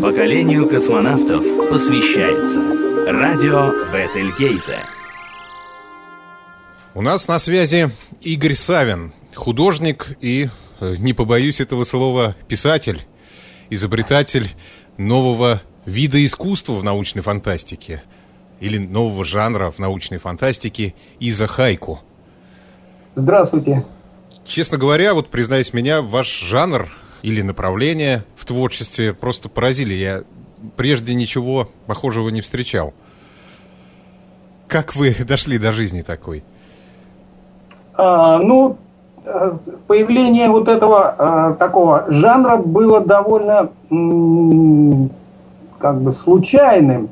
Поколению космонавтов посвящается радио Бетельгейзе. У нас на связи Игорь Савин, художник и, э, не побоюсь этого слова, писатель, изобретатель нового вида искусства в научной фантастике или нового жанра в научной фантастике изохайку. Здравствуйте. Честно говоря, вот признаюсь меня, ваш жанр или направление в творчестве просто поразили. Я прежде ничего похожего не встречал. Как вы дошли до жизни такой? А, ну, э, появление вот этого а, такого жанра было довольно как бы случайным.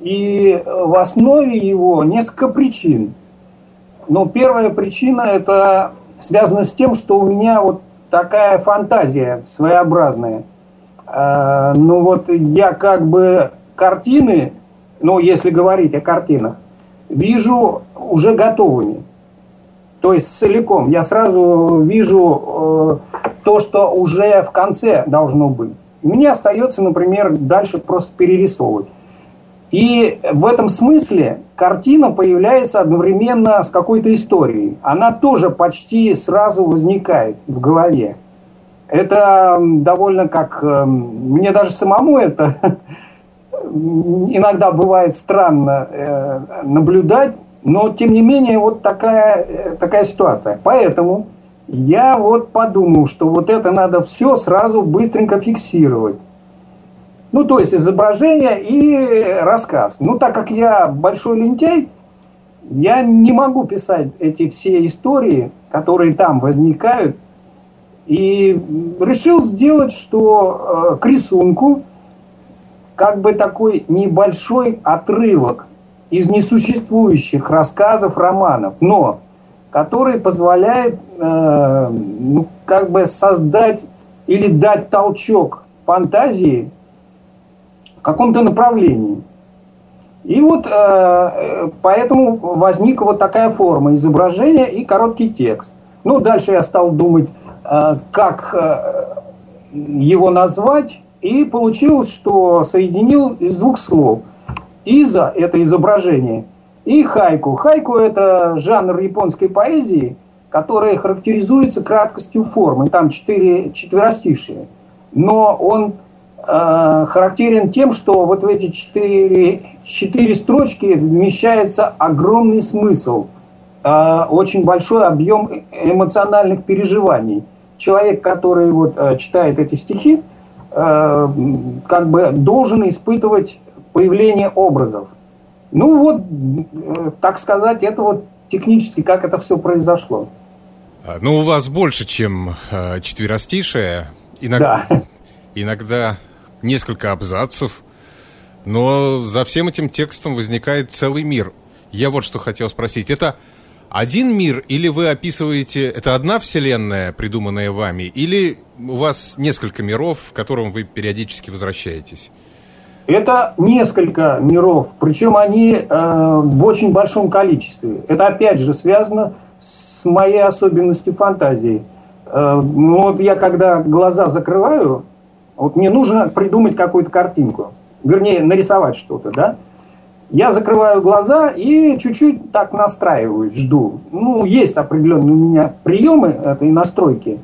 И в основе его несколько причин. Но первая причина это связано с тем, что у меня вот такая фантазия своеобразная. А, ну вот я как бы картины, ну если говорить о картинах, вижу уже готовыми. То есть целиком. Я сразу вижу э, то, что уже в конце должно быть. Мне остается, например, дальше просто перерисовывать. И в этом смысле картина появляется одновременно с какой-то историей. Она тоже почти сразу возникает в голове. Это довольно как... Эм, мне даже самому это иногда бывает странно э, наблюдать, но тем не менее вот такая, э, такая ситуация. Поэтому я вот подумал, что вот это надо все сразу быстренько фиксировать. Ну, то есть изображение и рассказ. Ну, так как я большой лентяй, я не могу писать эти все истории, которые там возникают. И решил сделать, что э, к рисунку как бы такой небольшой отрывок из несуществующих рассказов, романов, но который позволяет э, ну, как бы создать или дать толчок фантазии в каком-то направлении. И вот э, э, поэтому возникла вот такая форма изображения и короткий текст. Ну, дальше я стал думать, э, как э, его назвать, и получилось, что соединил из двух слов. Иза – это изображение, и хайку. Хайку – это жанр японской поэзии, который характеризуется краткостью формы. Там четыре четверостишие. Но он характерен тем, что вот в эти четыре, четыре строчки вмещается огромный смысл, э, очень большой объем эмоциональных переживаний. Человек, который вот э, читает эти стихи, как бы должен испытывать появление образов. Ну вот, так сказать, это вот технически, как это все произошло. А, ну, у вас больше, чем э, четверостишее. Иногда, да. иногда несколько абзацев, но за всем этим текстом возникает целый мир. Я вот что хотел спросить. Это один мир или вы описываете... Это одна вселенная, придуманная вами, или у вас несколько миров, в котором вы периодически возвращаетесь? Это несколько миров, причем они э, в очень большом количестве. Это опять же связано с моей особенностью фантазии. Э, ну, вот я когда глаза закрываю, вот мне нужно придумать какую-то картинку, вернее, нарисовать что-то, да? Я закрываю глаза и чуть-чуть так настраиваюсь, жду. Ну, есть определенные у меня приемы этой настройки.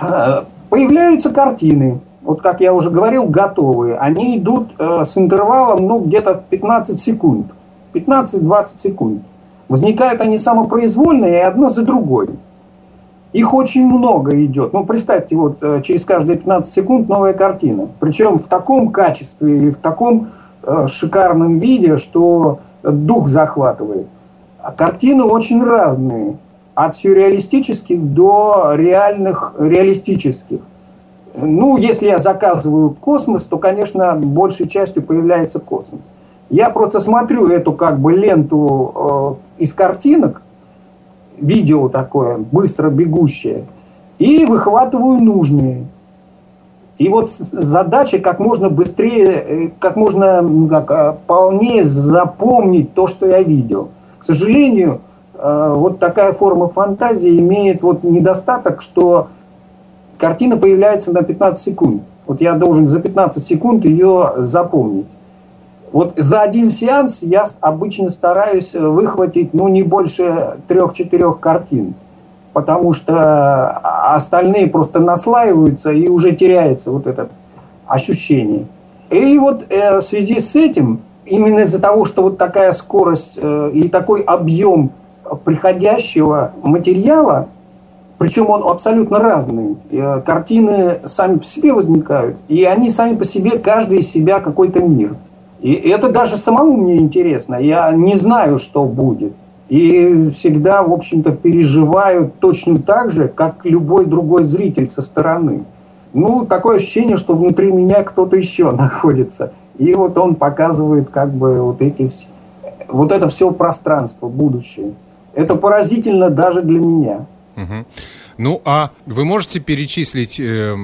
А, появляются картины, вот как я уже говорил, готовые. Они идут э, с интервалом, ну, где-то 15 секунд. 15-20 секунд. Возникают они самопроизвольно и одно за другой. Их очень много идет. Ну, представьте, вот э, через каждые 15 секунд новая картина. Причем в таком качестве и в таком э, шикарном виде, что дух захватывает. А картины очень разные. От сюрреалистических до реальных, реалистических. Ну, если я заказываю космос, то, конечно, большей частью появляется космос. Я просто смотрю эту как бы ленту э, из картинок, видео такое, быстро бегущее, и выхватываю нужные. И вот задача как можно быстрее, э, как можно как, а, полнее запомнить то, что я видел. К сожалению, э, вот такая форма фантазии имеет вот недостаток, что картина появляется на 15 секунд. Вот я должен за 15 секунд ее запомнить. Вот за один сеанс я обычно стараюсь выхватить, ну, не больше трех-четырех картин, потому что остальные просто наслаиваются и уже теряется вот это ощущение. И вот э, в связи с этим, именно из-за того, что вот такая скорость э, и такой объем приходящего материала, причем он абсолютно разный. Э, картины сами по себе возникают, и они сами по себе, каждый из себя какой-то мир – и это даже самому мне интересно. Я не знаю, что будет. И всегда, в общем-то, переживаю точно так же, как любой другой зритель со стороны. Ну, такое ощущение, что внутри меня кто-то еще находится. И вот он показывает как бы вот эти вот это все пространство, будущее. Это поразительно даже для меня. Угу. Ну, а вы можете перечислить э,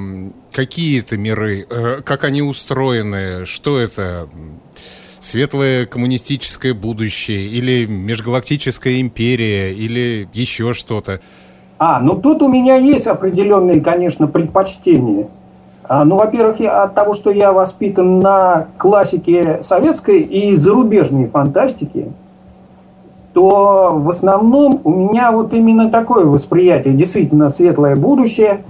какие-то миры, э, как они устроены, что это? Светлое коммунистическое будущее или межгалактическая империя или еще что-то? А, ну тут у меня есть определенные, конечно, предпочтения. А, ну, во-первых, от того, что я воспитан на классике советской и зарубежной фантастики, то в основном у меня вот именно такое восприятие. Действительно, светлое будущее,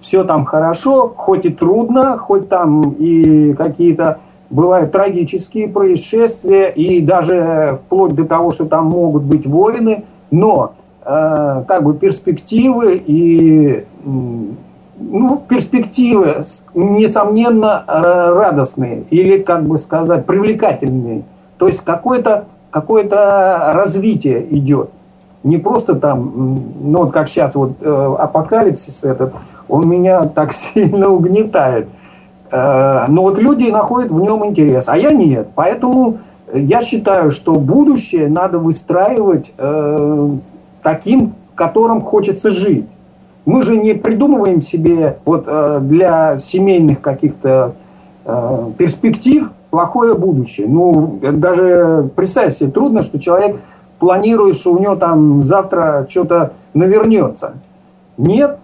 все там хорошо, хоть и трудно, хоть там и какие-то бывают трагические происшествия, и даже вплоть до того, что там могут быть войны, но э, как бы перспективы и ну, перспективы, несомненно, радостные или, как бы сказать, привлекательные. То есть какое-то какое развитие идет. Не просто там, ну вот как сейчас вот э, апокалипсис этот, он меня так сильно угнетает. Э, но вот люди находят в нем интерес, а я нет. Поэтому я считаю, что будущее надо выстраивать э, таким, которым хочется жить. Мы же не придумываем себе вот э, для семейных каких-то э, перспектив плохое будущее. Ну, даже представить себе трудно, что человек планирует, что у него там завтра что-то навернется. Нет,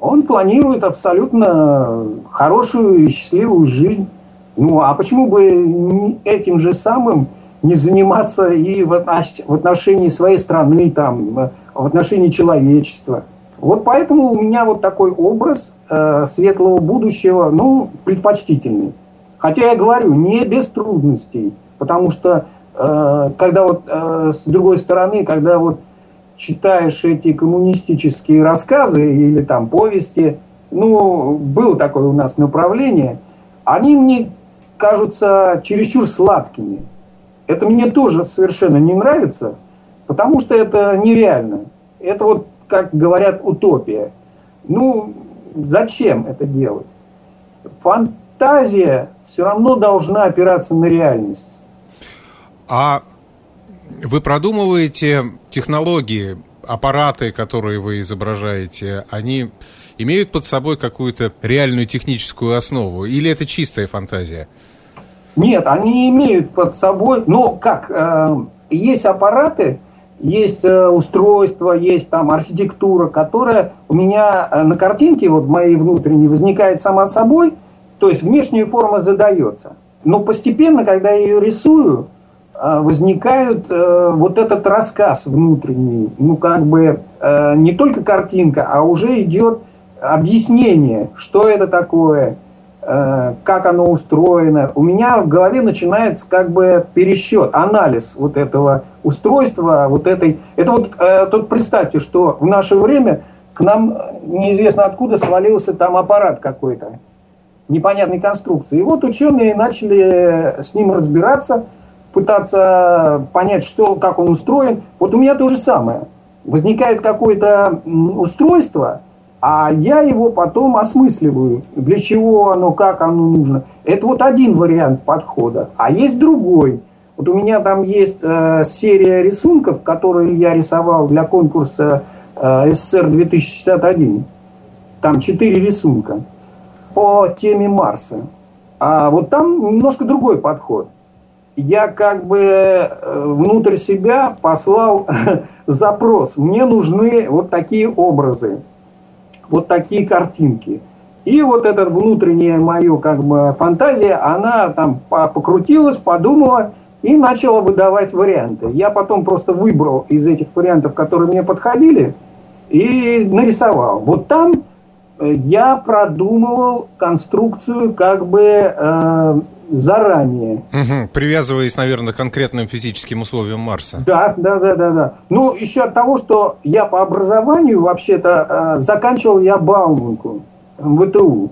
он планирует абсолютно хорошую и счастливую жизнь. Ну, а почему бы не этим же самым не заниматься и в отношении своей страны, там, в отношении человечества? Вот поэтому у меня вот такой образ э, светлого будущего, ну, предпочтительный. Хотя я говорю, не без трудностей, потому что э, когда вот э, с другой стороны, когда вот читаешь эти коммунистические рассказы или там повести, ну, было такое у нас направление, они мне кажутся чересчур сладкими. Это мне тоже совершенно не нравится, потому что это нереально. Это вот, как говорят, утопия. Ну, зачем это делать? Фантазия все равно должна опираться на реальность. А вы продумываете технологии, аппараты, которые вы изображаете, они имеют под собой какую-то реальную техническую основу? Или это чистая фантазия? Нет, они имеют под собой, но как, э, есть аппараты, есть э, устройство, есть там архитектура, которая у меня э, на картинке, вот в моей внутренней, возникает сама собой, то есть внешняя форма задается. Но постепенно, когда я ее рисую, а, возникает э, вот этот рассказ внутренний, ну как бы э, не только картинка, а уже идет объяснение, что это такое, э, как оно устроено. У меня в голове начинается как бы пересчет, анализ вот этого устройства, вот этой. Это вот тут представьте, что в наше время к нам неизвестно откуда свалился там аппарат какой-то непонятной конструкции. И вот ученые начали с ним разбираться – пытаться понять, что, как он устроен. Вот у меня то же самое. Возникает какое-то устройство, а я его потом осмысливаю, для чего оно, как оно нужно. Это вот один вариант подхода. А есть другой. Вот у меня там есть э, серия рисунков, которые я рисовал для конкурса э, СССР 2061. Там четыре рисунка по теме Марса. А вот там немножко другой подход я как бы э, внутрь себя послал запрос. Мне нужны вот такие образы, вот такие картинки. И вот эта внутренняя мою как бы фантазия, она там покрутилась, подумала и начала выдавать варианты. Я потом просто выбрал из этих вариантов, которые мне подходили, и нарисовал. Вот там я продумывал конструкцию как бы э, заранее. Угу. Привязываясь, наверное, к конкретным физическим условиям Марса. Да, да, да, да, да. Ну, еще от того, что я по образованию вообще-то э, заканчивал я Бауманку. ВТУ.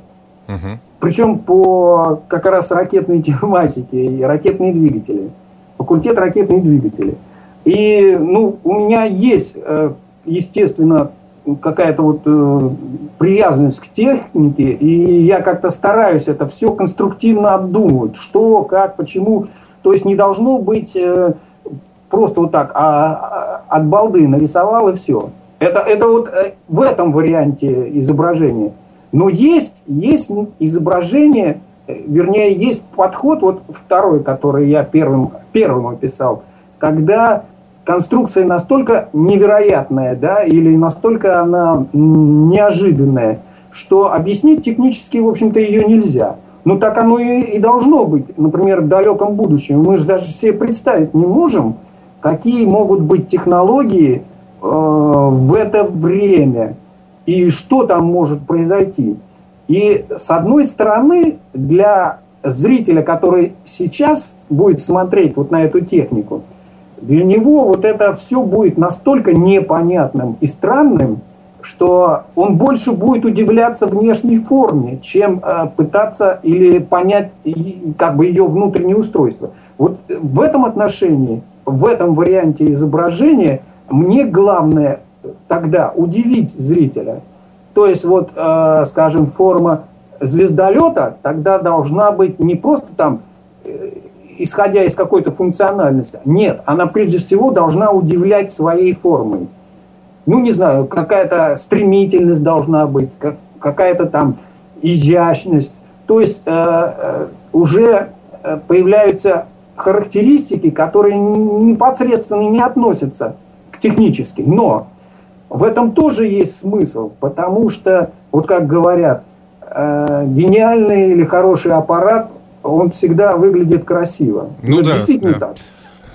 Угу. Причем по как раз ракетной тематике и ракетные двигатели. Факультет ракетные двигатели. И ну, у меня есть, э, естественно, какая-то вот э, привязанность к технике, и я как-то стараюсь это все конструктивно обдумывать, что, как, почему. То есть не должно быть э, просто вот так, а, а от балды нарисовал и все. Это, это вот в этом варианте изображения. Но есть, есть изображение, э, вернее, есть подход, вот второй, который я первым, первым описал, когда конструкция настолько невероятная, да, или настолько она неожиданная, что объяснить технически, в общем-то, ее нельзя. Но так оно и, и должно быть, например, в далеком будущем. Мы же даже себе представить не можем, какие могут быть технологии э, в это время и что там может произойти. И с одной стороны, для зрителя, который сейчас будет смотреть вот на эту технику, для него вот это все будет настолько непонятным и странным, что он больше будет удивляться внешней форме, чем э, пытаться или понять как бы ее внутреннее устройство. Вот в этом отношении, в этом варианте изображения мне главное тогда удивить зрителя. То есть, вот, э, скажем, форма звездолета тогда должна быть не просто там, э, исходя из какой-то функциональности. Нет, она прежде всего должна удивлять своей формой. Ну, не знаю, какая-то стремительность должна быть, как, какая-то там изящность. То есть э, э уже э, появляются характеристики, которые непосредственно не относятся к техническим. Но в этом тоже есть смысл, потому что, вот как говорят, э, гениальный или хороший аппарат, он всегда выглядит красиво. Ну Это да, действительно да. так.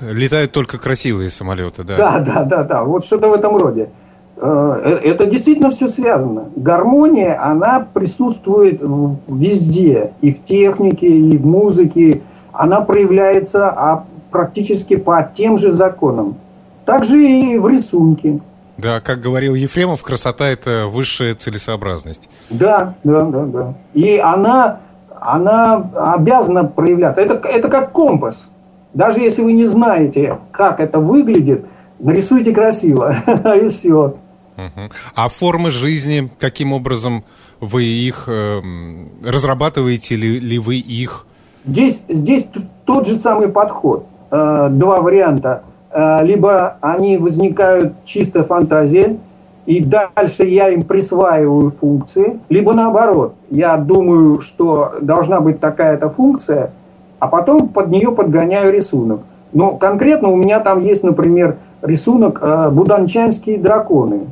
Летают только красивые самолеты, да. Да, да, да, да. Вот что-то в этом роде. Э, э, это действительно все связано. Гармония, она присутствует везде. И в технике, и в музыке. Она проявляется а практически по тем же законам. Также и в рисунке. Да, как говорил Ефремов, красота – это высшая целесообразность. Да, да, да, да. И она, она обязана проявляться. Это, это как компас. Даже если вы не знаете, как это выглядит, нарисуйте красиво, и все. А формы жизни, каким образом вы их э, разрабатываете, ли, ли вы их? Здесь, здесь тот же самый подход. Э, два варианта – Э, либо они возникают чисто фантазия, и дальше я им присваиваю функции, либо наоборот, я думаю, что должна быть такая-то функция, а потом под нее подгоняю рисунок. Но конкретно у меня там есть, например, рисунок э, «Буданчанские драконы».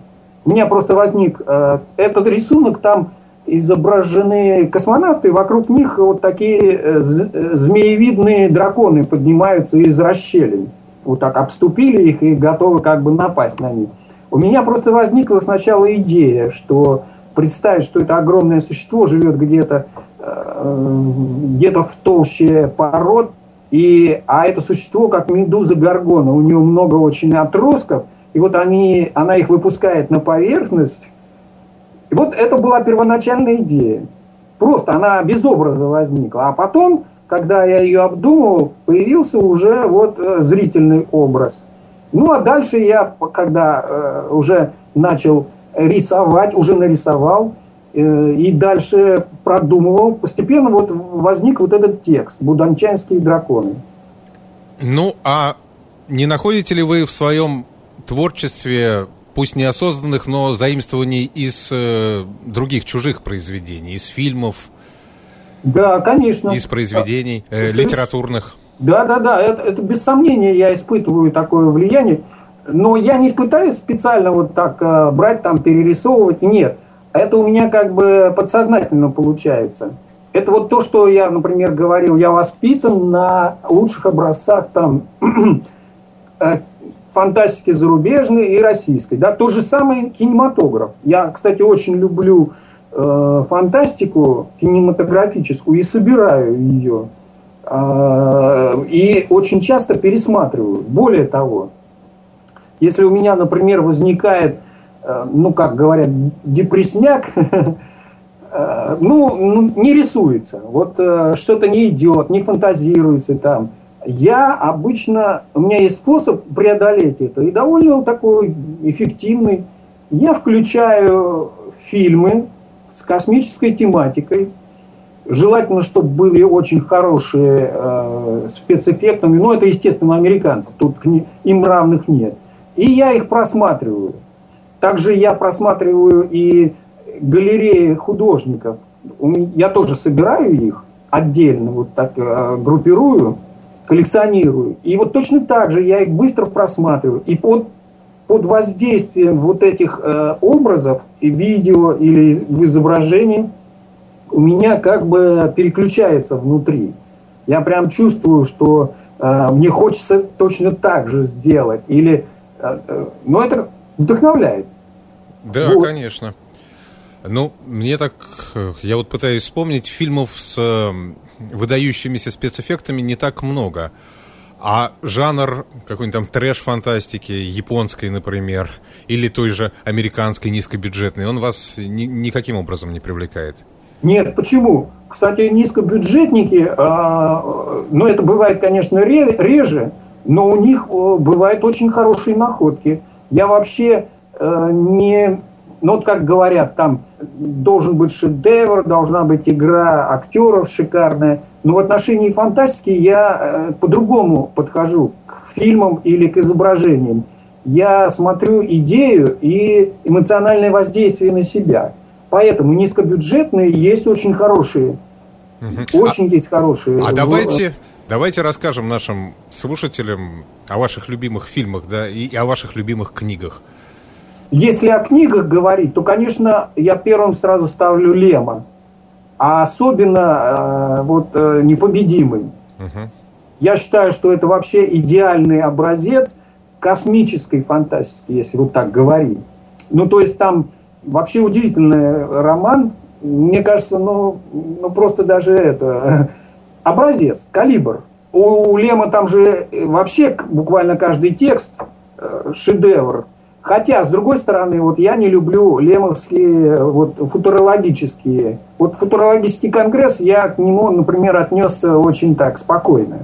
У меня просто возник э, этот рисунок, там изображены космонавты, вокруг них вот такие э, змеевидные драконы поднимаются из расщелин вот так обступили их и готовы как бы напасть на них. У меня просто возникла сначала идея, что представить, что это огромное существо живет где-то э, где-то в толще пород, и, а это существо, как медуза Гаргона, у нее много очень отростков, и вот они, она их выпускает на поверхность. И вот это была первоначальная идея. Просто она без образа возникла. А потом когда я ее обдумывал, появился уже вот э, зрительный образ. Ну а дальше я, когда э, уже начал рисовать, уже нарисовал, э, и дальше продумывал, постепенно вот возник вот этот текст «Буданчанские драконы». Ну, а не находите ли вы в своем творчестве, пусть неосознанных, но заимствований из э, других чужих произведений, из фильмов, да, конечно. Из произведений э, литературных. Да, да, да, это, это без сомнения я испытываю такое влияние. Но я не пытаюсь специально вот так э, брать, там, перерисовывать. Нет. это у меня как бы подсознательно получается. Это вот то, что я, например, говорил, я воспитан на лучших образцах там э, фантастики зарубежной и российской. Да? То же самое кинематограф. Я, кстати, очень люблю э, фантастику кинематографическую и собираю ее. Э, и очень часто пересматриваю. Более того, если у меня, например, возникает, э, ну, как говорят, депресняк, э, ну, ну, не рисуется. Вот э, что-то не идет, не фантазируется там – я обычно, у меня есть способ преодолеть это, и довольно такой эффективный. Я включаю фильмы с космической тематикой, желательно, чтобы были очень хорошие э, спецэффектами, но это, естественно, американцы, тут им равных нет. И я их просматриваю. Также я просматриваю и галереи художников. Я тоже собираю их отдельно, вот так э, группирую коллекционирую. И вот точно так же я их быстро просматриваю. И под, под воздействием вот этих э, образов, и видео или в изображении, у меня как бы переключается внутри. Я прям чувствую, что э, мне хочется точно так же сделать. Или, э, э, но это вдохновляет. Да, вот. конечно. Ну, мне так... Э, я вот пытаюсь вспомнить фильмов с выдающимися спецэффектами не так много. А жанр какой-нибудь там трэш-фантастики, японской, например, или той же американской низкобюджетной, он вас ни, никаким образом не привлекает? Нет, почему? Кстати, низкобюджетники, э, ну это бывает, конечно, реже, но у них бывают очень хорошие находки. Я вообще э, не ну вот как говорят, там должен быть шедевр, должна быть игра актеров шикарная. Но в отношении фантастики я э, по-другому подхожу к фильмам или к изображениям. Я смотрю идею и эмоциональное воздействие на себя. Поэтому низкобюджетные есть очень хорошие. Угу. Очень а, есть хорошие. А давайте, давайте расскажем нашим слушателям о ваших любимых фильмах, да, и о ваших любимых книгах. Если о книгах говорить, то, конечно, я первым сразу ставлю Лема. А особенно э, вот э, непобедимый. Угу. Я считаю, что это вообще идеальный образец космической фантастики, если вот так говорить. Ну, то есть там вообще удивительный роман. Мне кажется, ну, ну просто даже это образец, калибр. У, у Лема там же вообще буквально каждый текст э, шедевр. Хотя, с другой стороны, вот я не люблю лемовские вот, футурологические. Вот футурологический конгресс, я к нему, например, отнесся очень так спокойно.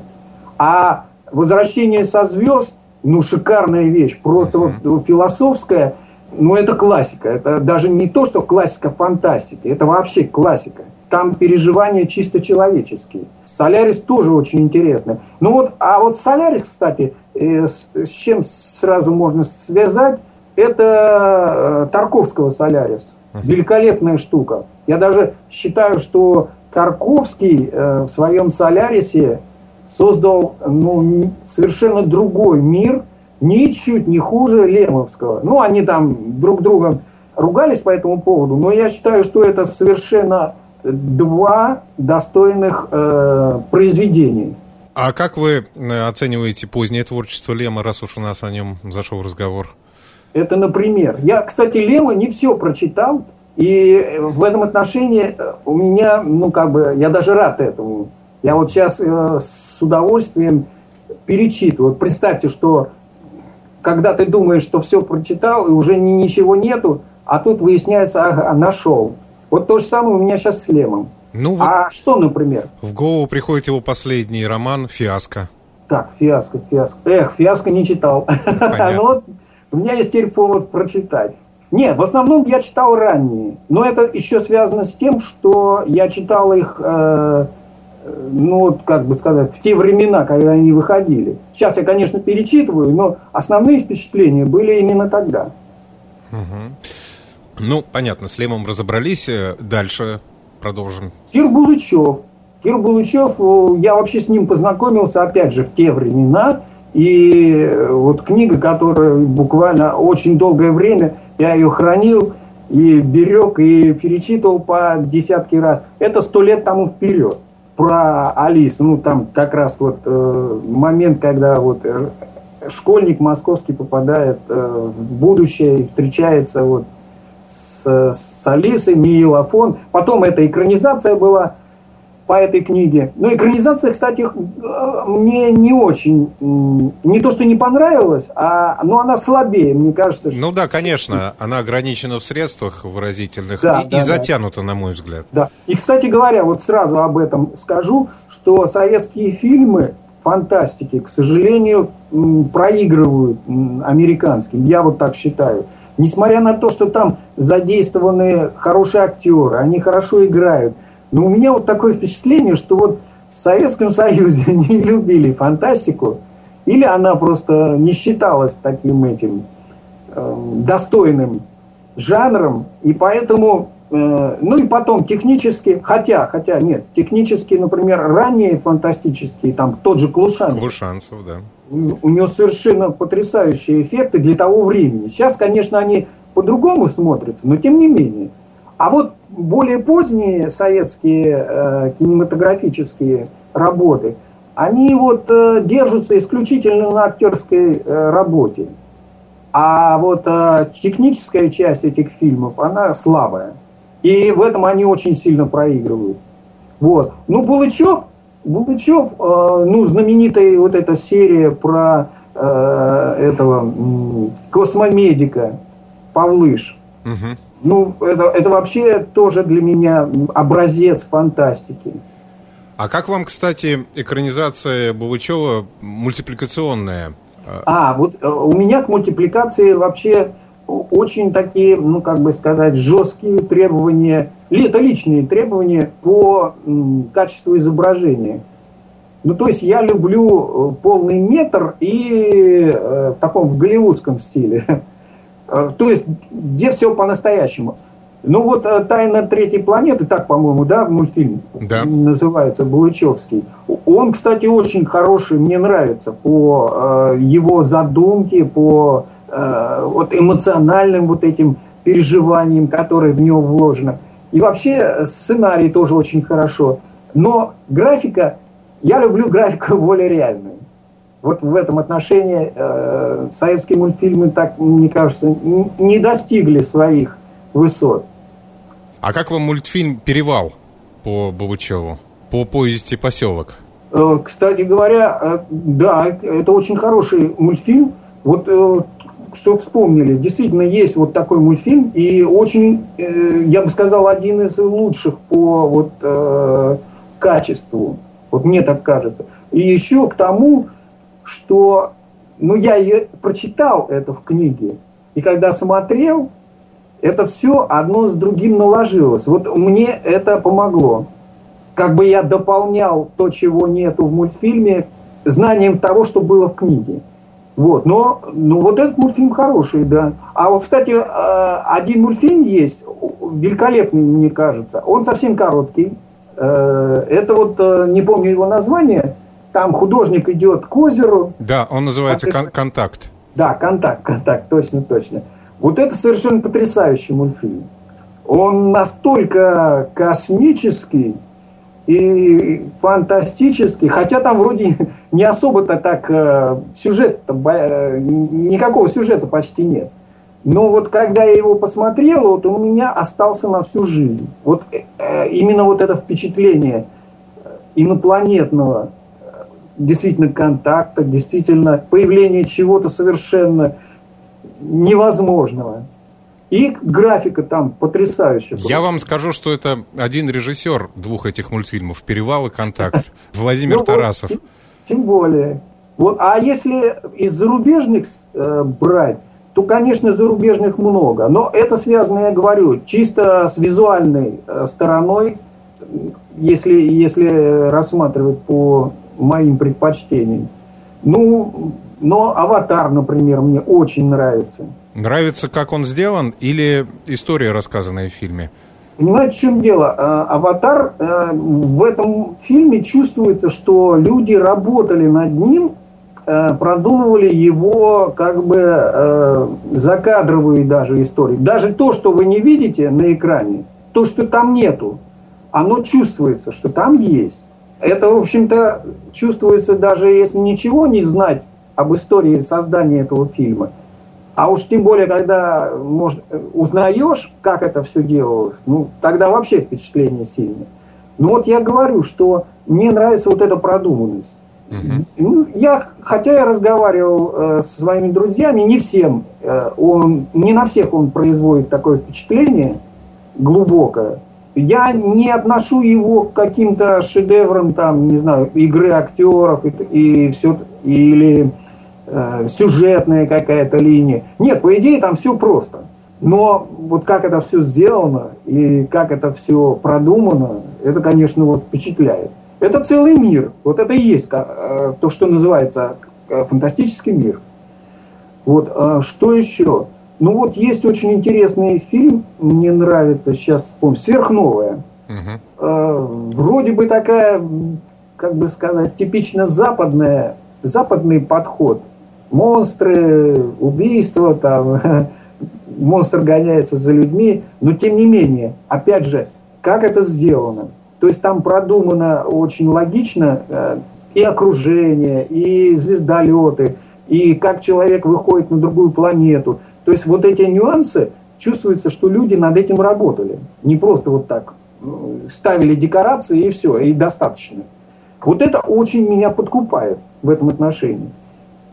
А «Возвращение со звезд» ну, шикарная вещь, просто вот философская, ну, это классика. Это даже не то, что классика фантастики, это вообще классика. Там переживания чисто человеческие. Солярис тоже очень интересный. Ну вот, а вот Солярис, кстати, э, с, с чем сразу можно связать, это э, Тарковского «Солярис». Великолепная штука. Я даже считаю, что Тарковский э, в своем «Солярисе» создал ну, совершенно другой мир, ничуть не хуже Лемовского. Ну, они там друг другом ругались по этому поводу, но я считаю, что это совершенно два достойных э, произведения. А как вы э, оцениваете позднее творчество Лема, раз уж у нас о нем зашел разговор? Это, например. Я, кстати, Лема не все прочитал, и в этом отношении э, у меня, ну, как бы, я даже рад этому. Я вот сейчас э, с удовольствием перечитываю. Вот представьте, что когда ты думаешь, что все прочитал, и уже ни, ничего нету, а тут выясняется, ага, нашел. Вот то же самое у меня сейчас с Лемом. Ну, вот а что, например? В голову приходит его последний роман «Фиаско». Так, «Фиаско», «Фиаско». Эх, «Фиаско» не читал. Ну вот у меня есть теперь повод прочитать. Нет, в основном я читал ранние. Но это еще связано с тем, что я читал их, э, ну, как бы сказать, в те времена, когда они выходили. Сейчас я, конечно, перечитываю, но основные впечатления были именно тогда. Угу. Ну, понятно, с Лемом разобрались. Э, дальше продолжим. Кир Булычев. Кир Булычев, э, я вообще с ним познакомился, опять же, в те времена – и вот книга, которая буквально очень долгое время, я ее хранил, и берег, и перечитывал по десятки раз. Это сто лет тому вперед. Про Алис, ну там как раз вот э, момент, когда вот э, школьник московский попадает э, в будущее и встречается вот с, с Алисой, Миил Афон. Потом эта экранизация была по этой книге. Но экранизация, кстати, мне не очень, не то что не понравилась, а, но она слабее, мне кажется. Ну да, конечно, она ограничена в средствах выразительных да, и, да, и затянута, да. на мой взгляд. Да. И, кстати говоря, вот сразу об этом скажу, что советские фильмы фантастики, к сожалению, проигрывают американским. Я вот так считаю. Несмотря на то, что там задействованы хорошие актеры, они хорошо играют – но у меня вот такое впечатление, что вот в Советском Союзе не любили фантастику, или она просто не считалась таким этим э, достойным жанром, и поэтому, э, ну и потом технически, хотя, хотя нет, технически, например, ранние фантастические, там тот же Клушанцев. Клушанцев, да. У него совершенно потрясающие эффекты для того времени. Сейчас, конечно, они по-другому смотрятся, но тем не менее. А вот более поздние советские э, кинематографические работы, они вот э, держатся исключительно на актерской э, работе. А вот э, техническая часть этих фильмов, она слабая. И в этом они очень сильно проигрывают. Вот. Ну, Булычев, Булычев, э, ну, знаменитая вот эта серия про э, этого э, космомедика Павлыш. Угу. Ну, это, это вообще тоже для меня образец фантастики. А как вам, кстати, экранизация Булычева мультипликационная? А, вот э, у меня к мультипликации вообще очень такие, ну, как бы сказать, жесткие требования, это личные требования по качеству изображения. Ну, то есть я люблю э, полный метр и э, в таком в голливудском стиле. Э, то есть, где все по-настоящему. Ну вот э, «Тайна третьей планеты», так, по-моему, да, мультфильм да. называется, Булычевский. Он, кстати, очень хороший, мне нравится по э, его задумке, по э, вот эмоциональным вот этим переживаниям, которые в него вложены. И вообще сценарий тоже очень хорошо. Но графика, я люблю графику более реальную. Вот в этом отношении э, советские мультфильмы, так, мне кажется, не достигли своих высот. А как вам мультфильм «Перевал» по Бабучеву? По повести «Поселок»? Э, кстати говоря, э, да, это очень хороший мультфильм. Вот э, что вспомнили, действительно есть вот такой мультфильм, и очень, э, я бы сказал, один из лучших по вот, э, качеству. Вот мне так кажется. И еще к тому, что, ну, я ее прочитал это в книге, и когда смотрел, это все одно с другим наложилось. Вот мне это помогло. Как бы я дополнял то, чего нету в мультфильме, знанием того, что было в книге. Вот, но ну, вот этот мультфильм хороший, да. А вот, кстати, э, один мультфильм есть, великолепный, мне кажется. Он совсем короткий. Э, это вот, э, не помню его название, там художник идет к озеру. Да, он называется а кон- «Контакт». Да, «Контакт», «Контакт», точно, точно. Вот это совершенно потрясающий мультфильм. Он настолько космический и фантастический, хотя там вроде не особо-то так э, сюжет э, никакого сюжета почти нет. Но вот когда я его посмотрел, вот у меня остался на всю жизнь. Вот э, именно вот это впечатление инопланетного действительно контакта, действительно появление чего-то совершенно невозможного. И графика там потрясающая. Я вам скажу, что это один режиссер двух этих мультфильмов «Перевал» и «Контакт» Владимир ну, Тарасов. Тем более. Вот, а если из зарубежных э, брать, то, конечно, зарубежных много. Но это связано, я говорю, чисто с визуальной э, стороной, если, если рассматривать по моим предпочтениям. Ну, но «Аватар», например, мне очень нравится. Нравится, как он сделан, или история, рассказанная в фильме? Понимаете, в чем дело? Э, «Аватар» э, в этом фильме чувствуется, что люди работали над ним э, продумывали его как бы закадровые даже истории. Даже то, что вы не видите на экране, то, что там нету, оно чувствуется, что там есть. Это, в общем-то, чувствуется даже если ничего не знать об истории создания этого фильма. А уж тем более, когда может, узнаешь, как это все делалось, ну, тогда вообще впечатление сильное. Но вот я говорю, что мне нравится вот эта продуманность. Ну, я, хотя я разговаривал э, со своими друзьями, не всем, э, он, не на всех он производит такое впечатление глубокое. Я не отношу его к каким-то шедеврам, там, не знаю, игры актеров и, и все, или э, сюжетная какая-то линия. Нет, по идее там все просто. Но вот как это все сделано и как это все продумано, это, конечно, вот впечатляет. Это целый мир. Вот это и есть э, то, что называется э, фантастический мир. Вот. А что еще? Ну вот есть очень интересный фильм, мне нравится, сейчас вспомню, «Сверхновая». Угу. Вроде бы такая, как бы сказать, типично западная, западный подход. Монстры, убийства, там, монстр гоняется за людьми, но тем не менее, опять же, как это сделано? То есть там продумано очень логично э, и окружение, и звездолеты, и как человек выходит на другую планету. То есть вот эти нюансы, чувствуется, что люди над этим работали. Не просто вот так ну, ставили декорации и все, и достаточно. Вот это очень меня подкупает в этом отношении.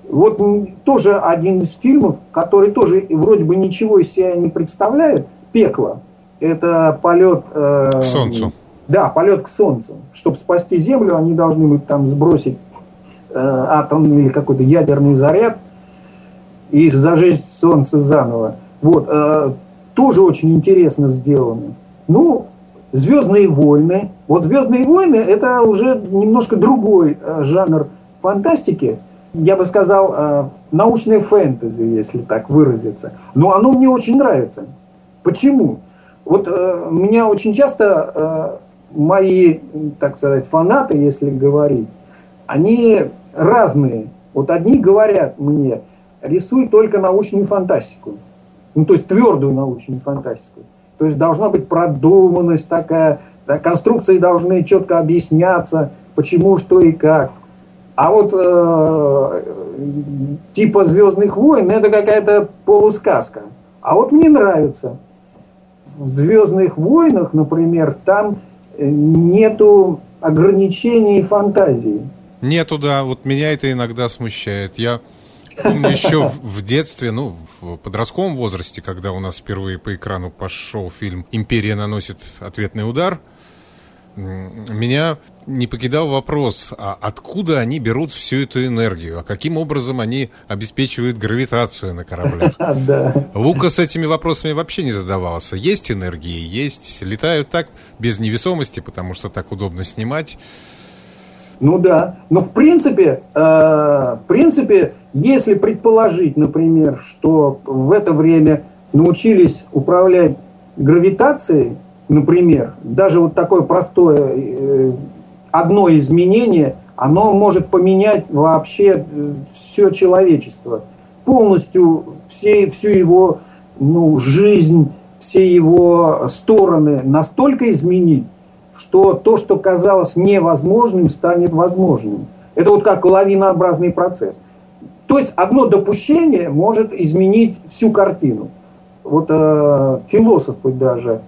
Вот тоже один из фильмов, который тоже вроде бы ничего из себя не представляет, «Пекло». Это полет... Э, к Солнцу. Да, полет к Солнцу. Чтобы спасти Землю, они должны быть там сбросить атомный или какой-то ядерный заряд и зажечь Солнце заново. Вот, э, тоже очень интересно сделано. Ну, Звездные войны. Вот Звездные войны это уже немножко другой э, жанр фантастики. Я бы сказал, э, научной фэнтези, если так выразиться. Но оно мне очень нравится. Почему? Вот э, меня очень часто э, мои, так сказать, фанаты, если говорить, они разные. Вот одни говорят мне, рисуй только научную фантастику. Ну, то есть твердую научную фантастику. То есть должна быть продуманность такая, да, конструкции должны четко объясняться, почему, что и как. А вот э, типа Звездных войн это какая-то полусказка. А вот мне нравится. В Звездных войнах, например, там нету ограничений фантазии. Нету, да. Вот меня это иногда смущает. Я помню еще в детстве, ну, в подростковом возрасте, когда у нас впервые по экрану пошел фильм «Империя наносит ответный удар», меня не покидал вопрос, а откуда они берут всю эту энергию, а каким образом они обеспечивают гравитацию на кораблях. Лука с этими вопросами вообще не задавался. Есть энергии, есть, летают так без невесомости, потому что так удобно снимать. Ну да, но в принципе, э, в принципе, если предположить, например, что в это время научились управлять гравитацией, например, даже вот такое простое э, одно изменение, оно может поменять вообще э, все человечество. Полностью все, всю его ну, жизнь, все его стороны настолько изменить, что то, что казалось невозможным, станет возможным. Это вот как лавинообразный процесс. То есть одно допущение может изменить всю картину. Вот э, философы даже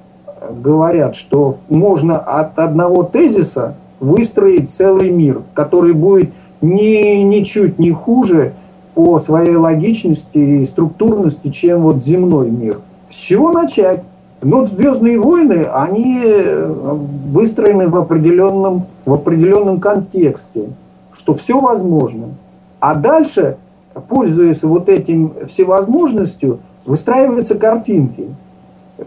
говорят, что можно от одного тезиса выстроить целый мир, который будет ни, ничуть не хуже по своей логичности и структурности, чем вот земной мир. С чего начать? Ну, «Звездные войны», они э, выстроены в определенном, в определенном контексте, что все возможно. А дальше, пользуясь вот этим всевозможностью, выстраиваются картинки –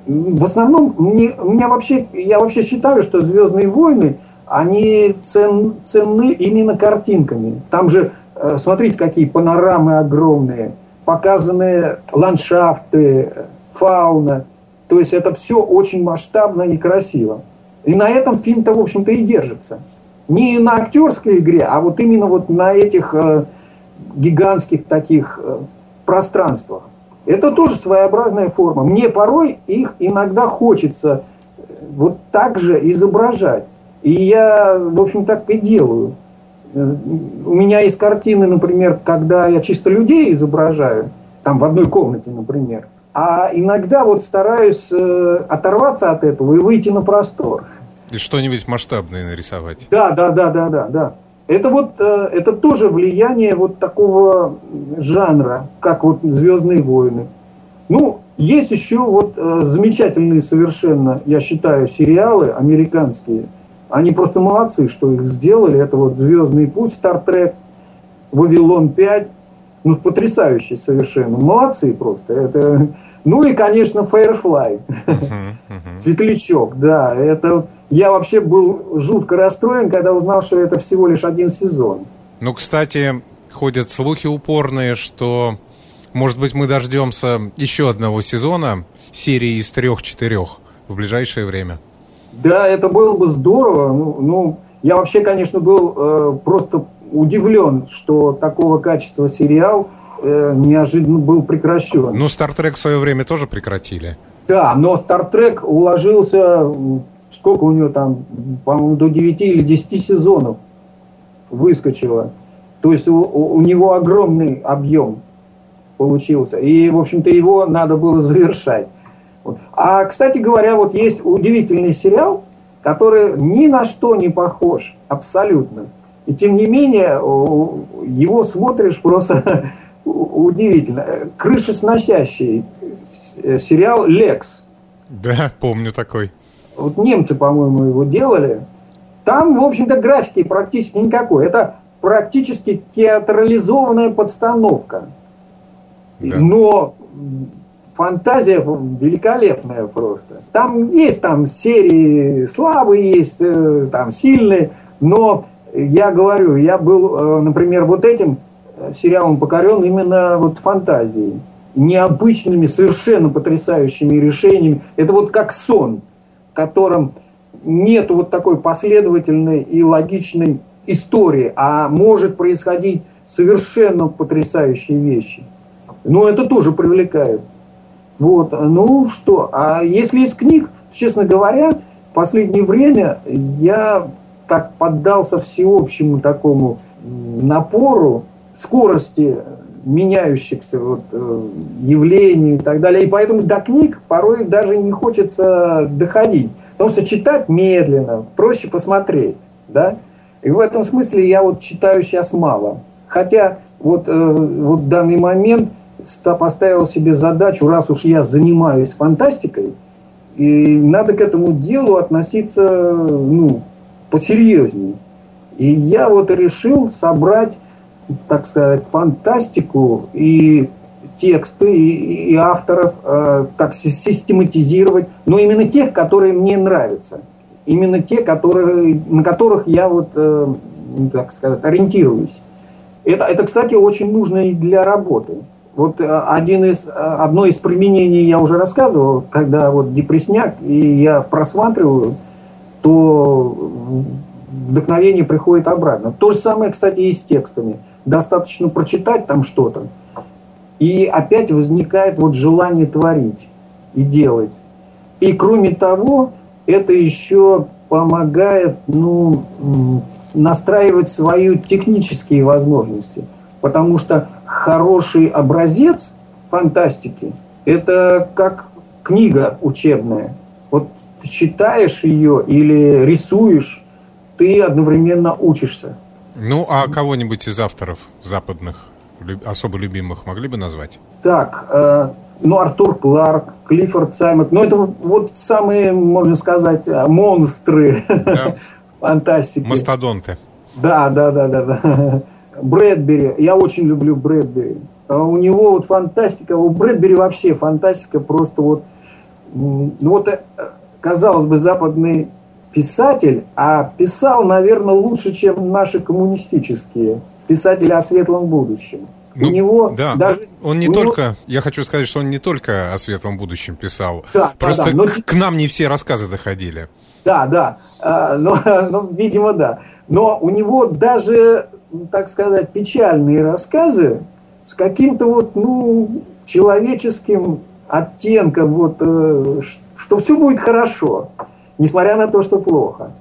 в основном, мне, меня вообще, я вообще считаю, что «Звездные войны», они цен, ценны именно картинками. Там же, э, смотрите, какие панорамы огромные, показаны ландшафты, фауна. То есть это все очень масштабно и красиво. И на этом фильм-то, в общем-то, и держится. Не на актерской игре, а вот именно вот на этих э, гигантских таких э, пространствах. Это тоже своеобразная форма. Мне порой их иногда хочется э, вот так же изображать. И я, в общем, так и делаю. Э, у меня есть картины, например, когда я чисто людей изображаю, там в одной комнате, например. А иногда вот стараюсь оторваться от этого и выйти на простор. И что-нибудь масштабное нарисовать. Да, да, да, да, да, да. Это вот э, это тоже влияние вот такого жанра, как вот Звездные войны. Ну, есть еще вот э, замечательные совершенно, я считаю, сериалы американские. Они просто молодцы, что их сделали. Это вот Звездный путь, Стартрек, Вавилон 5. Ну, потрясающие совершенно. Молодцы просто. Это... Ну и, конечно, Firefly. Светлячок, да. Это... Я вообще был жутко расстроен, когда узнал, что это всего лишь один сезон. Ну, кстати, ходят слухи упорные, что, может быть, мы дождемся еще одного сезона серии из трех-четырех в ближайшее время. Да, это было бы здорово. Ну, ну я вообще, конечно, был э, просто удивлен, что такого качества сериал э, неожиданно был прекращен. Ну, Стартрек в свое время тоже прекратили. Да, но Стартрек уложился, сколько у него там, по-моему, до 9 или 10 сезонов выскочило. То есть у, у него огромный объем получился. И, в общем-то, его надо было завершать. Вот. А, кстати говоря, вот есть удивительный сериал, который ни на что не похож абсолютно. И тем не менее, его смотришь просто удивительно. Крышесносящий сериал «Лекс». Да, помню такой. Вот немцы, по-моему, его делали. Там, в общем-то, графики практически никакой. Это практически театрализованная подстановка. Да. Но фантазия великолепная просто. Там есть там серии слабые, есть э, там сильные, но я говорю, я был, э, например, вот этим э, сериалом покорен именно вот фантазией. Необычными, совершенно потрясающими решениями. Это вот как сон, в котором нет вот такой последовательной и логичной истории, а может происходить совершенно потрясающие вещи. Но это тоже привлекает. Вот, ну что, а если из книг, честно говоря, в последнее время я так поддался всеобщему такому напору скорости меняющихся вот, э, явлений и так далее. И поэтому до книг порой даже не хочется доходить. Потому что читать медленно, проще посмотреть. Да? И в этом смысле я вот читаю сейчас мало. Хотя вот, э, вот в данный момент поставил себе задачу, раз уж я занимаюсь фантастикой, и надо к этому делу относиться ну, посерьезнее. И я вот решил собрать, так сказать, фантастику и тексты и, и авторов э, так систематизировать, но именно тех, которые мне нравятся, именно те, которые, на которых я вот, э, так сказать, ориентируюсь. Это, это, кстати, очень нужно и для работы. Вот э, один из, э, одно из применений я уже рассказывал, когда вот депресняк, и я просматриваю то вдохновение приходит обратно. То же самое, кстати, и с текстами. Достаточно прочитать там что-то, и опять возникает вот желание творить и делать. И кроме того, это еще помогает ну, настраивать свои технические возможности. Потому что хороший образец фантастики – это как книга учебная. Вот ты читаешь ее или рисуешь, ты одновременно учишься. Ну, а кого-нибудь из авторов западных, особо любимых, могли бы назвать? Так, э, ну, Артур Кларк, Клиффорд Саймон. Ну, это вот самые, можно сказать, э, монстры да. фантастики. Мастодонты. Да, да, да, да, да. Брэдбери. Я очень люблю Брэдбери. А у него вот фантастика, у Брэдбери вообще фантастика просто вот... Ну вот э, казалось бы, западный писатель, а писал, наверное, лучше, чем наши коммунистические писатели о светлом будущем. Ну, у него да, даже он не только, него... я хочу сказать, что он не только о светлом будущем писал. Да, Просто да, да, но... к, к нам не все рассказы доходили. Да, да, а, но, ну, видимо, да. Но у него даже, так сказать, печальные рассказы с каким-то вот, ну, человеческим оттенком, вот, э, что все будет хорошо, несмотря на то, что плохо.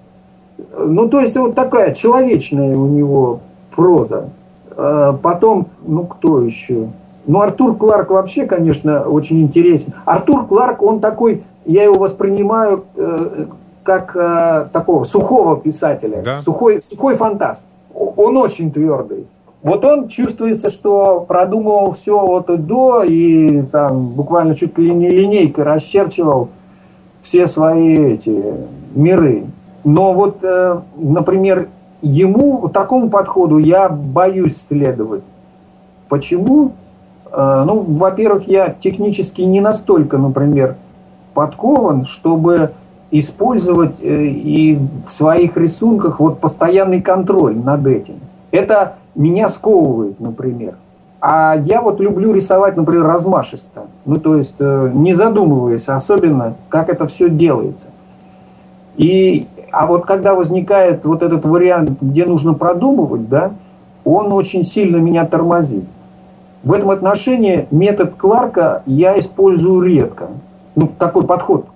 Ну, то есть, вот такая человечная у него проза. А, потом, ну, кто еще? Ну, Артур Кларк вообще, конечно, очень интересен. Артур Кларк, он такой, я его воспринимаю э, как э, такого сухого писателя, да? сухой, сухой фантаст. Он очень твердый. Вот он чувствуется, что продумывал все от и до, и там буквально чуть ли не линейкой расчерчивал все свои эти миры. Но вот, э, например, ему, такому подходу я боюсь следовать. Почему? Э, ну, во-первых, я технически не настолько, например, подкован, чтобы использовать э, и в своих рисунках вот постоянный контроль над этим. Это меня сковывает, например. А я вот люблю рисовать, например, размашисто. Ну, то есть, э, не задумываясь особенно, как это все делается. И, а вот когда возникает вот этот вариант, где нужно продумывать, да, он очень сильно меня тормозит. В этом отношении метод Кларка я использую редко. Ну, такой подход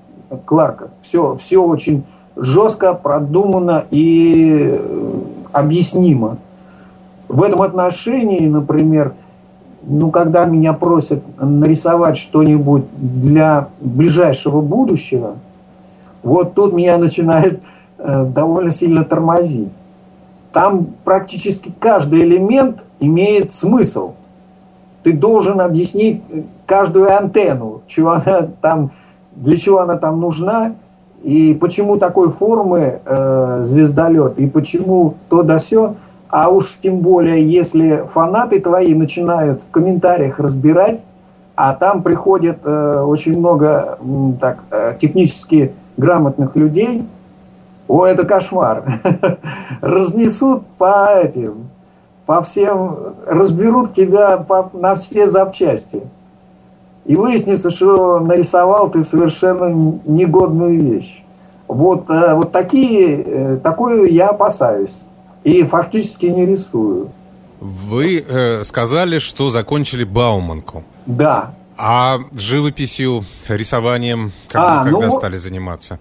Кларка. Все, все очень жестко, продумано и э, объяснимо. В этом отношении, например, ну, когда меня просят нарисовать что-нибудь для ближайшего будущего, вот тут меня начинает э, довольно сильно тормозить. Там практически каждый элемент имеет смысл – ты должен объяснить каждую антенну, чего она там, для чего она там нужна, и почему такой формы э, звездолет, и почему то да сё. А уж тем более, если фанаты твои начинают в комментариях разбирать, а там приходит э, очень много так, э, технически грамотных людей, о, это кошмар. Разнесут по этим, по всем, разберут тебя по, на все запчасти. И выяснится, что нарисовал ты совершенно негодную вещь. Вот, э, вот такие, э, такую я опасаюсь. И фактически не рисую. Вы э, сказали, что закончили Бауманку. Да. А живописью, рисованием, как а, вы когда ну, стали заниматься?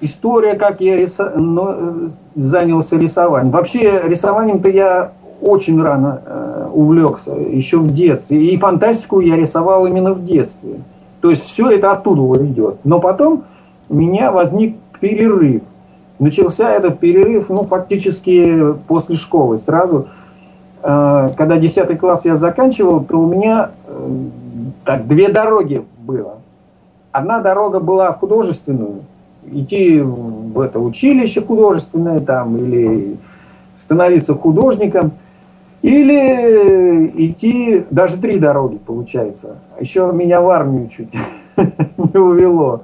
История, как я риса... ну, э, занялся рисованием. Вообще рисованием-то я очень рано э, увлекся, еще в детстве. И фантастику я рисовал именно в детстве. То есть все это оттуда идет. Но потом у меня возник перерыв. Начался этот перерыв, ну, фактически после школы. Сразу, э, когда 10 класс я заканчивал, то у меня э, так, две дороги было. Одна дорога была в художественную. Идти в это училище художественное там или становиться художником – или идти, даже три дороги получается. Еще меня в армию чуть не увело.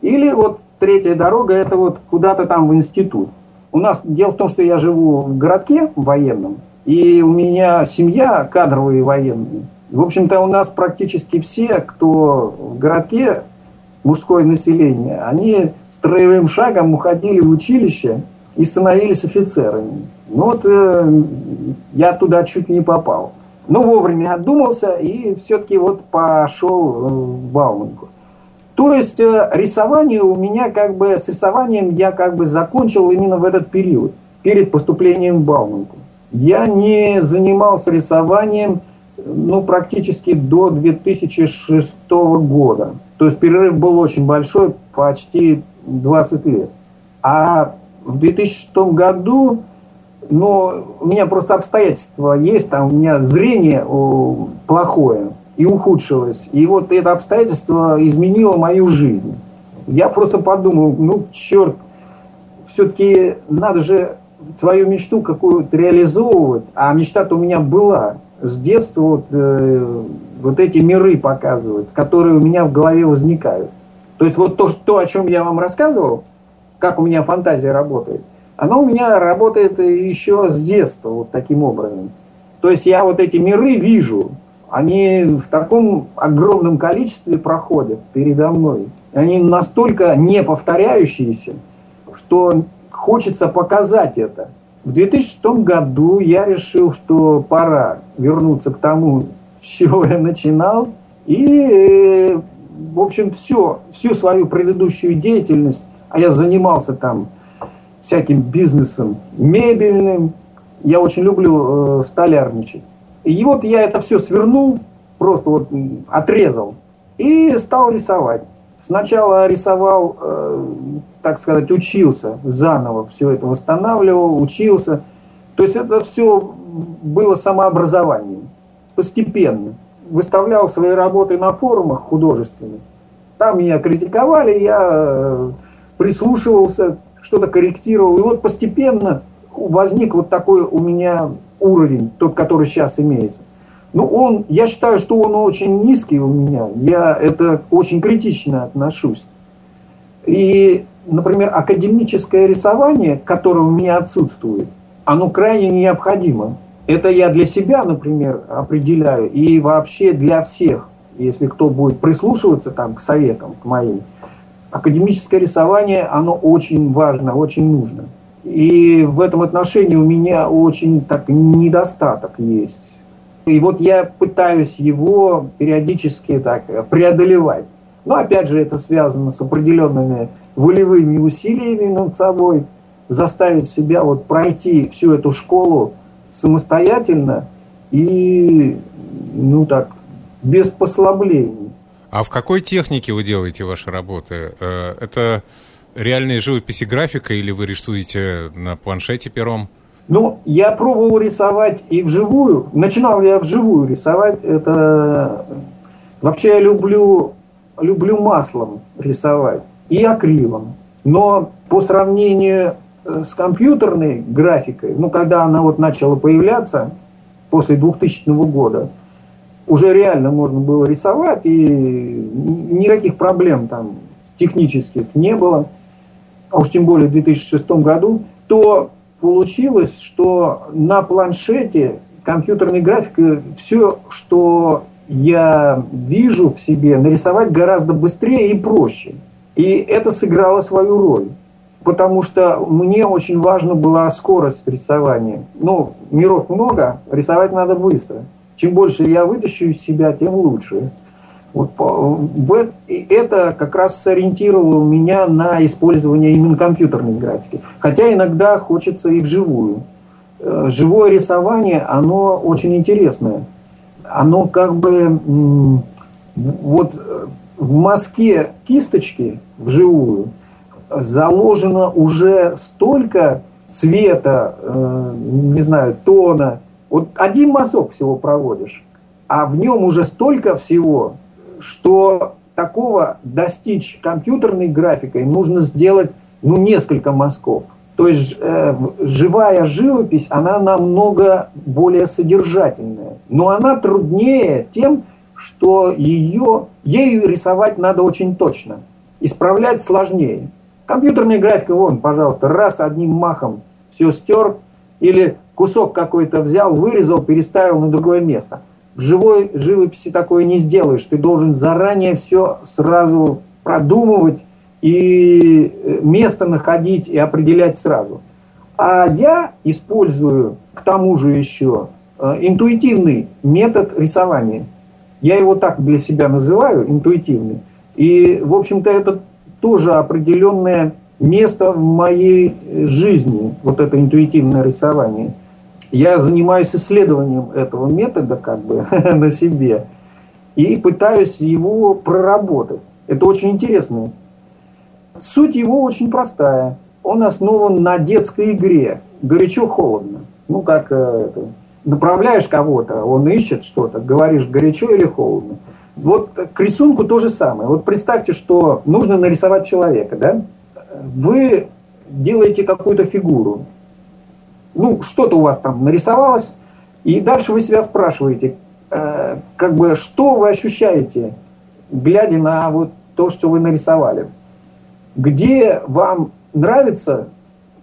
Или вот третья дорога, это вот куда-то там в институт. У нас дело в том, что я живу в городке военном, и у меня семья кадровые военные. В общем-то, у нас практически все, кто в городке, мужское население, они строевым шагом уходили в училище и становились офицерами. Ну вот э, я туда чуть не попал. Но вовремя отдумался и все-таки вот пошел э, в Бауманку. То есть э, рисование у меня как бы, с рисованием я как бы закончил именно в этот период, перед поступлением в Бауманку. Я не занимался рисованием ну, практически до 2006 года. То есть перерыв был очень большой, почти 20 лет. А в 2006 году но у меня просто обстоятельства есть, там у меня зрение плохое и ухудшилось. И вот это обстоятельство изменило мою жизнь. Я просто подумал, ну, черт, все-таки надо же свою мечту какую-то реализовывать. А мечта-то у меня была. С детства вот, э, вот эти миры показывать, которые у меня в голове возникают. То есть вот то, что, о чем я вам рассказывал, как у меня фантазия работает – оно у меня работает еще с детства вот таким образом. То есть я вот эти миры вижу, они в таком огромном количестве проходят передо мной. Они настолько не повторяющиеся. что хочется показать это. В 2006 году я решил, что пора вернуться к тому, с чего я начинал. И, в общем, все, всю свою предыдущую деятельность, а я занимался там всяким бизнесом мебельным, я очень люблю э, столярничать. И вот я это все свернул, просто вот отрезал и стал рисовать. Сначала рисовал, э, так сказать, учился заново, все это восстанавливал, учился. То есть это все было самообразованием, постепенно. Выставлял свои работы на форумах художественных. Там меня критиковали, я э, прислушивался, что-то корректировал. И вот постепенно возник вот такой у меня уровень, тот, который сейчас имеется. Ну, он, я считаю, что он очень низкий у меня. Я это очень критично отношусь. И, например, академическое рисование, которое у меня отсутствует, оно крайне необходимо. Это я для себя, например, определяю, и вообще для всех, если кто будет прислушиваться там, к советам, к моим. Академическое рисование, оно очень важно, очень нужно. И в этом отношении у меня очень так недостаток есть. И вот я пытаюсь его периодически так преодолевать. Но опять же это связано с определенными волевыми усилиями над собой, заставить себя вот пройти всю эту школу самостоятельно и, ну так, без послаблений. А в какой технике вы делаете ваши работы? Э, это реальные живописи графика или вы рисуете на планшете пером? Ну, я пробовал рисовать и вживую. Начинал я вживую рисовать. Это вообще я люблю, люблю маслом рисовать и акрилом. Но по сравнению э, с компьютерной графикой, ну, когда она вот начала появляться после 2000 года, уже реально можно было рисовать, и никаких проблем там технических не было а уж тем более в 2006 году, то получилось, что на планшете компьютерной графикой все, что я вижу в себе, нарисовать гораздо быстрее и проще. И это сыграло свою роль. Потому что мне очень важна была скорость рисования. Ну, миров много, рисовать надо быстро. Чем больше я вытащу из себя, тем лучше. Вот это как раз сориентировало меня на использование именно компьютерной графики. Хотя иногда хочется и вживую. Э, живое рисование, оно очень интересное. Оно как бы вот э, в мазке кисточки вживую заложено уже столько цвета, э, не знаю, тона. Вот один мазок всего проводишь, а в нем уже столько всего, что такого достичь компьютерной графикой нужно сделать ну, несколько мазков. То есть э, живая живопись, она намного более содержательная. Но она труднее тем, что ее, ею рисовать надо очень точно. Исправлять сложнее. Компьютерная графика, вон, пожалуйста, раз одним махом все стер, или кусок какой-то взял, вырезал, переставил на другое место. В живой живописи такое не сделаешь. Ты должен заранее все сразу продумывать и э, место находить и определять сразу. А я использую к тому же еще э, интуитивный метод рисования. Я его так для себя называю, интуитивный. И, в общем-то, это тоже определенное место в моей жизни, вот это интуитивное рисование – я занимаюсь исследованием этого метода как бы на себе и пытаюсь его проработать. Это очень интересно. Суть его очень простая. Он основан на детской игре. Горячо-холодно. Ну, как э, это, направляешь кого-то, он ищет что-то, говоришь горячо или холодно. Вот к рисунку то же самое. Вот представьте, что нужно нарисовать человека, да? Вы делаете какую-то фигуру, ну, что-то у вас там нарисовалось, и дальше вы себя спрашиваете, э, как бы, что вы ощущаете, глядя на вот то, что вы нарисовали. Где вам нравится,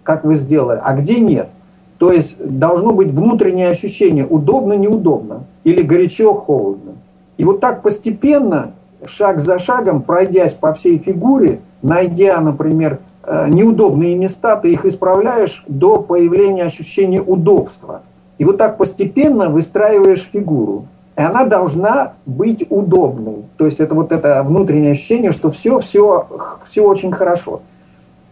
как вы сделали, а где нет. То есть должно быть внутреннее ощущение, удобно-неудобно или горячо-холодно. И вот так постепенно, шаг за шагом, пройдясь по всей фигуре, найдя, например, неудобные места, ты их исправляешь до появления ощущения удобства. И вот так постепенно выстраиваешь фигуру. И она должна быть удобной. То есть это вот это внутреннее ощущение, что все, все, все очень хорошо.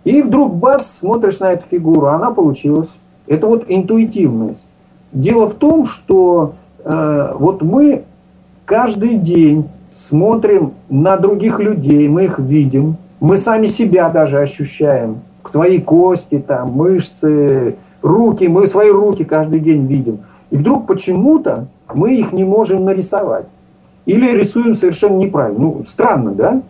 И вдруг бац, смотришь на эту фигуру, она получилась. Это вот интуитивность. Дело в том, что э, вот мы каждый день смотрим на других людей, мы их видим, мы сами себя даже ощущаем, свои кости, там, мышцы, руки, мы свои руки каждый день видим. И вдруг почему-то мы их не можем нарисовать. Или рисуем совершенно неправильно. Ну, странно, да?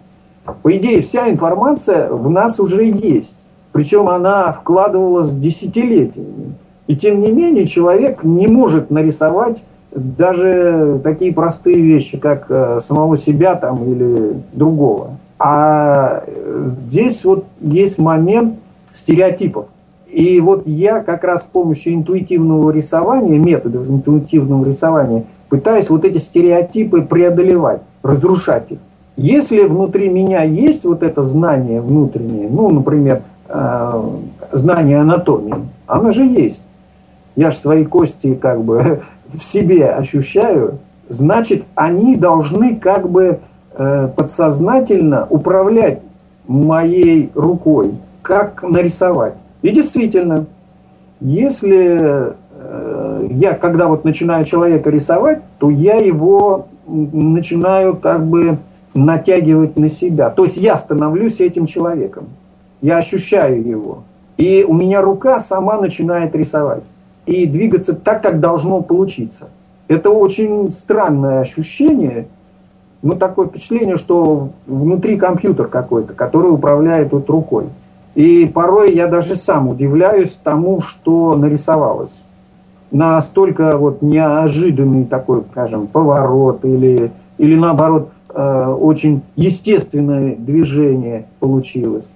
По идее, вся информация в нас уже есть. Причем она вкладывалась десятилетиями. И тем не менее человек не может нарисовать даже такие простые вещи, как э, самого себя там или другого. А здесь вот есть момент стереотипов. И вот я как раз с помощью интуитивного рисования, методов интуитивного рисования, пытаюсь вот эти стереотипы преодолевать, разрушать их. Если внутри меня есть вот это знание внутреннее, ну, например, э, знание анатомии, оно же есть. Я же свои кости как бы в себе ощущаю, значит, они должны как бы э, подсознательно управлять моей рукой, как нарисовать. И действительно, если э, я, когда вот начинаю человека рисовать, то я его начинаю как бы натягивать на себя. То есть я становлюсь этим человеком. Я ощущаю его. И у меня рука сама начинает рисовать. И двигаться так, как должно получиться. Это очень странное ощущение. Ну, такое впечатление, что внутри компьютер какой-то, который управляет вот рукой. И порой я даже сам удивляюсь тому, что нарисовалось. Настолько вот неожиданный такой, скажем, поворот или, или наоборот, э, очень естественное движение получилось.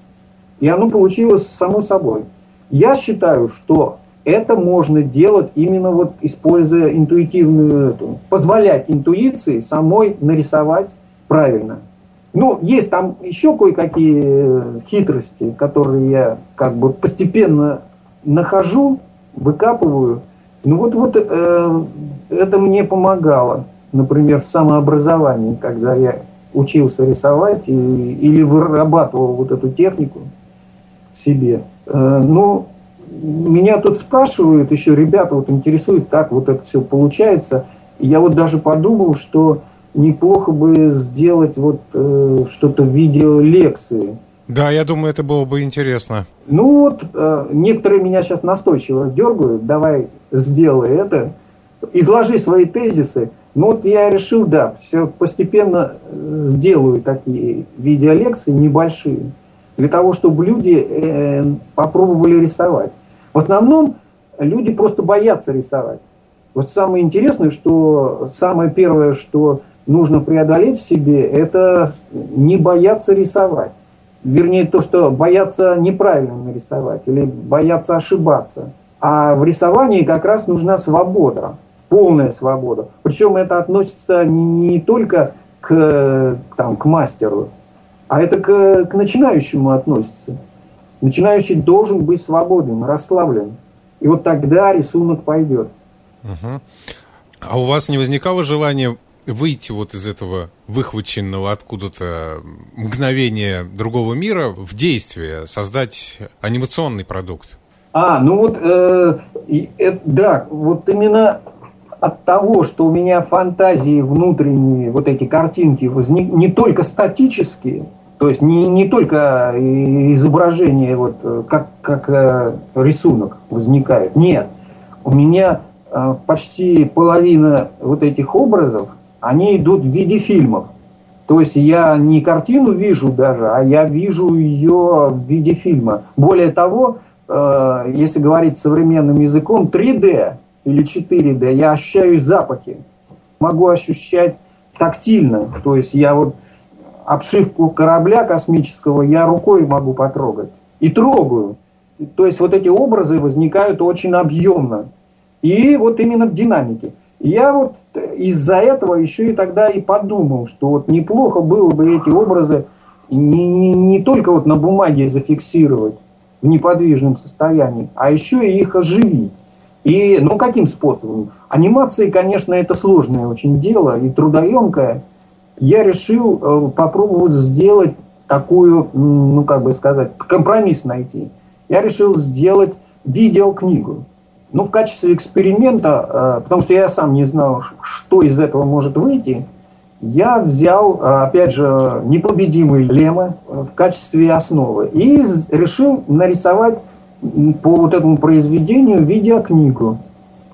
И оно получилось само собой. Я считаю, что это можно делать именно вот используя интуитивную эту, позволять интуиции самой нарисовать правильно. Ну, есть там еще кое-какие э, хитрости, которые я как бы постепенно нахожу, выкапываю. Ну вот, вот э, это мне помогало, например, в самообразовании, когда я учился рисовать и, или вырабатывал вот эту технику себе. Э, ну, меня тут спрашивают еще ребята, вот интересует, как вот это все получается. И я вот даже подумал, что неплохо бы сделать вот э, что-то в виде лекции. Да, я думаю, это было бы интересно. Ну вот, э, некоторые меня сейчас настойчиво дергают, давай сделай это, изложи свои тезисы. Ну вот я решил, да, все постепенно э, сделаю такие видеолекции небольшие, для того, чтобы люди э, попробовали рисовать. В основном люди просто боятся рисовать. Вот самое интересное, что самое первое, что нужно преодолеть в себе, это не бояться рисовать. Вернее, то, что бояться неправильно нарисовать или бояться ошибаться. А в рисовании как раз нужна свобода, полная свобода. Причем это относится не, только к, там, к мастеру, а это к, к начинающему относится. Начинающий должен быть свободен, расслаблен. И вот тогда рисунок пойдет. Угу. А у вас не возникало желания выйти вот из этого выхваченного откуда-то мгновения другого мира в действие, создать анимационный продукт? А, ну вот, э, э, да, вот именно от того, что у меня фантазии внутренние, вот эти картинки, возник, не только статические, то есть не, не только изображение, вот, как, как э, рисунок возникает. Нет, у меня э, почти половина вот этих образов они идут в виде фильмов. То есть я не картину вижу даже, а я вижу ее в виде фильма. Более того, э, если говорить современным языком, 3D или 4D, я ощущаю запахи. Могу ощущать тактильно. То есть я вот обшивку корабля космического я рукой могу потрогать. И трогаю. То есть вот эти образы возникают очень объемно. И вот именно в динамике. Я вот из-за этого еще и тогда и подумал, что вот неплохо было бы эти образы не, не, не только вот на бумаге зафиксировать в неподвижном состоянии, а еще и их оживить. И, ну, каким способом? Анимации, конечно, это сложное очень дело и трудоемкое. Я решил э, попробовать сделать такую, ну, как бы сказать, компромисс найти. Я решил сделать видеокнигу. Ну, в качестве эксперимента, э, потому что я сам не знал, что из этого может выйти, я взял, э, опять же, непобедимый Лема в качестве основы и решил нарисовать по вот этому произведению видеокнигу.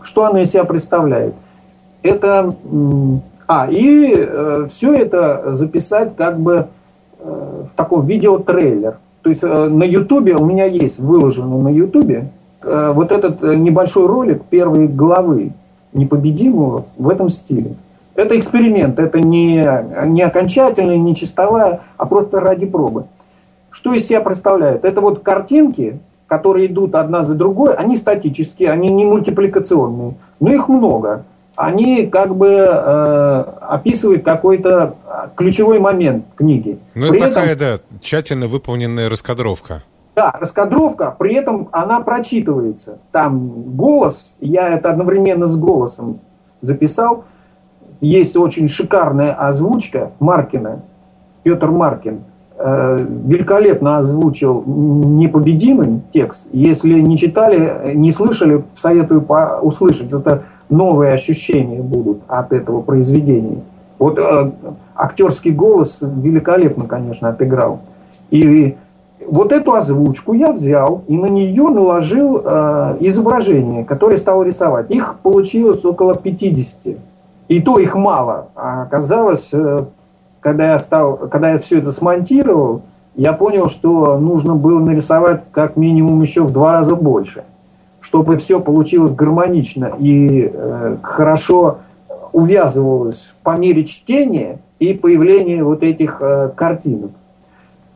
Что она из себя представляет? Это... А, и э, все это записать как бы э, в таком видеотрейлер. То есть э, на Ютубе, у меня есть выложенный на Ютубе, э, вот этот э, небольшой ролик первой главы непобедимого в этом стиле. Это эксперимент, это не, не окончательная, не чистовая, а просто ради пробы. Что из себя представляет? Это вот картинки, которые идут одна за другой, они статические, они не мультипликационные, но их много. Они как бы э, описывают какой-то ключевой момент книги. Ну, это этом, такая, да, тщательно выполненная раскадровка. Да, раскадровка, при этом она прочитывается. Там голос, я это одновременно с голосом записал. Есть очень шикарная озвучка Маркина, Петр Маркин – великолепно озвучил непобедимый текст. Если не читали, не слышали, советую услышать. Это новые ощущения будут от этого произведения. Вот э, актерский голос великолепно, конечно, отыграл. И вот эту озвучку я взял и на нее наложил э, изображение, которое стал рисовать. Их получилось около 50. И то их мало. А оказалось э, когда я стал, когда я все это смонтировал, я понял, что нужно было нарисовать как минимум еще в два раза больше, чтобы все получилось гармонично и э, хорошо увязывалось по мере чтения и появления вот этих э, картинок.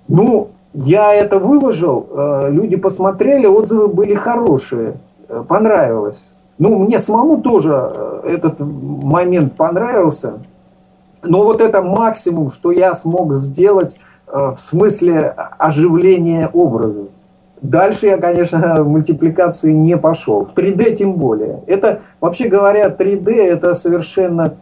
Ну, я это выложил, э, люди посмотрели, отзывы были хорошие, э, понравилось. Ну, мне самому тоже э, этот момент понравился. Но вот это максимум, что я смог сделать э, в смысле оживления образов. Дальше я, конечно, в мультипликацию не пошел. В 3D тем более. Это, вообще говоря, 3D это совершенно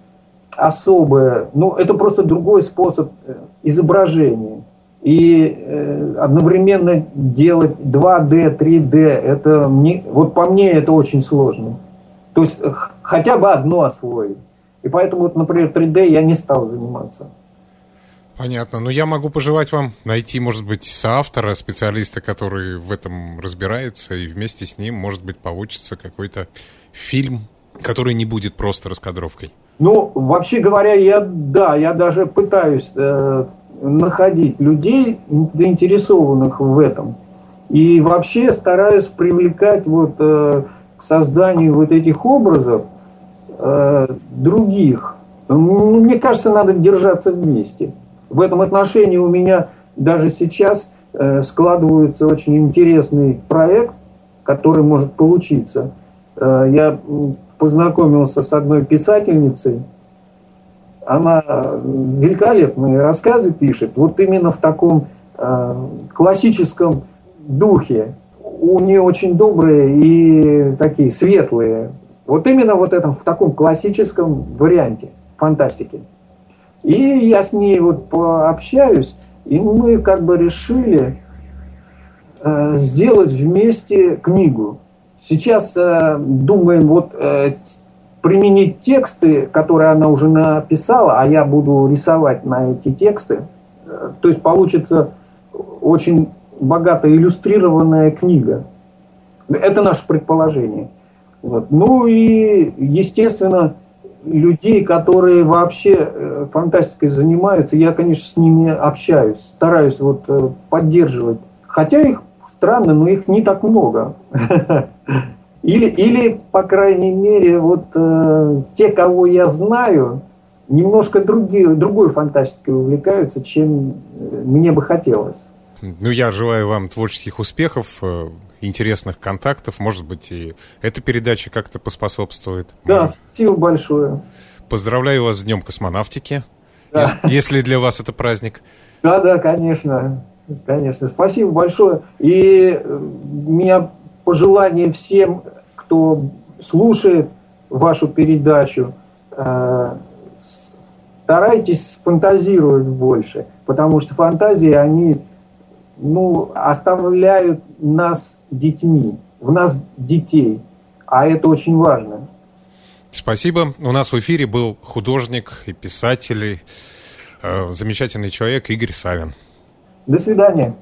особое, ну, это просто другой способ э, изображения. И э, одновременно делать 2D, 3D, это мне, вот по мне это очень сложно. То есть хотя бы одно освоить. И поэтому, вот, например, 3D я не стал заниматься. Понятно. Но я могу пожелать вам найти, может быть, соавтора, специалиста, который в этом разбирается, и вместе с ним, может быть, получится какой-то фильм, который не будет просто раскадровкой. Ну, вообще говоря, я, да, я даже пытаюсь э, находить людей, заинтересованных в этом. И вообще стараюсь привлекать вот э, к созданию вот этих образов Э, других. Ну, мне кажется, надо держаться вместе. В этом отношении у меня даже сейчас э, складывается очень интересный проект, который может получиться. Э, я познакомился с одной писательницей. Она великолепные рассказы пишет, вот именно в таком классическом духе. У нее очень добрые и такие светлые вот именно вот этом, в таком классическом варианте фантастики. И я с ней вот пообщаюсь, и мы как бы решили э, сделать вместе книгу. Сейчас э, думаем вот э, применить тексты, которые она уже написала, а я буду рисовать на эти тексты. Э, то есть получится очень богато иллюстрированная книга. Это наше предположение. Вот. Ну и, естественно, людей, которые вообще э, фантастикой занимаются, я, конечно, с ними общаюсь, стараюсь вот э, поддерживать. Хотя их странно, но их не так много. Или, или по крайней мере, вот э, те, кого я знаю, немножко другие, другой фантастикой увлекаются, чем мне бы хотелось. Ну, я желаю вам творческих успехов интересных контактов. Может быть, и эта передача как-то поспособствует. Да, спасибо большое. Поздравляю вас с Днем космонавтики. да. если для вас это праздник. Да, да, конечно. Конечно. Спасибо большое. И у меня пожелание всем, кто слушает вашу передачу, э, старайтесь фантазировать больше, потому что фантазии, они ну, оставляют нас детьми, в нас детей, а это очень важно. Спасибо. У нас в эфире был художник и писатель, э, замечательный человек Игорь Савин. До свидания.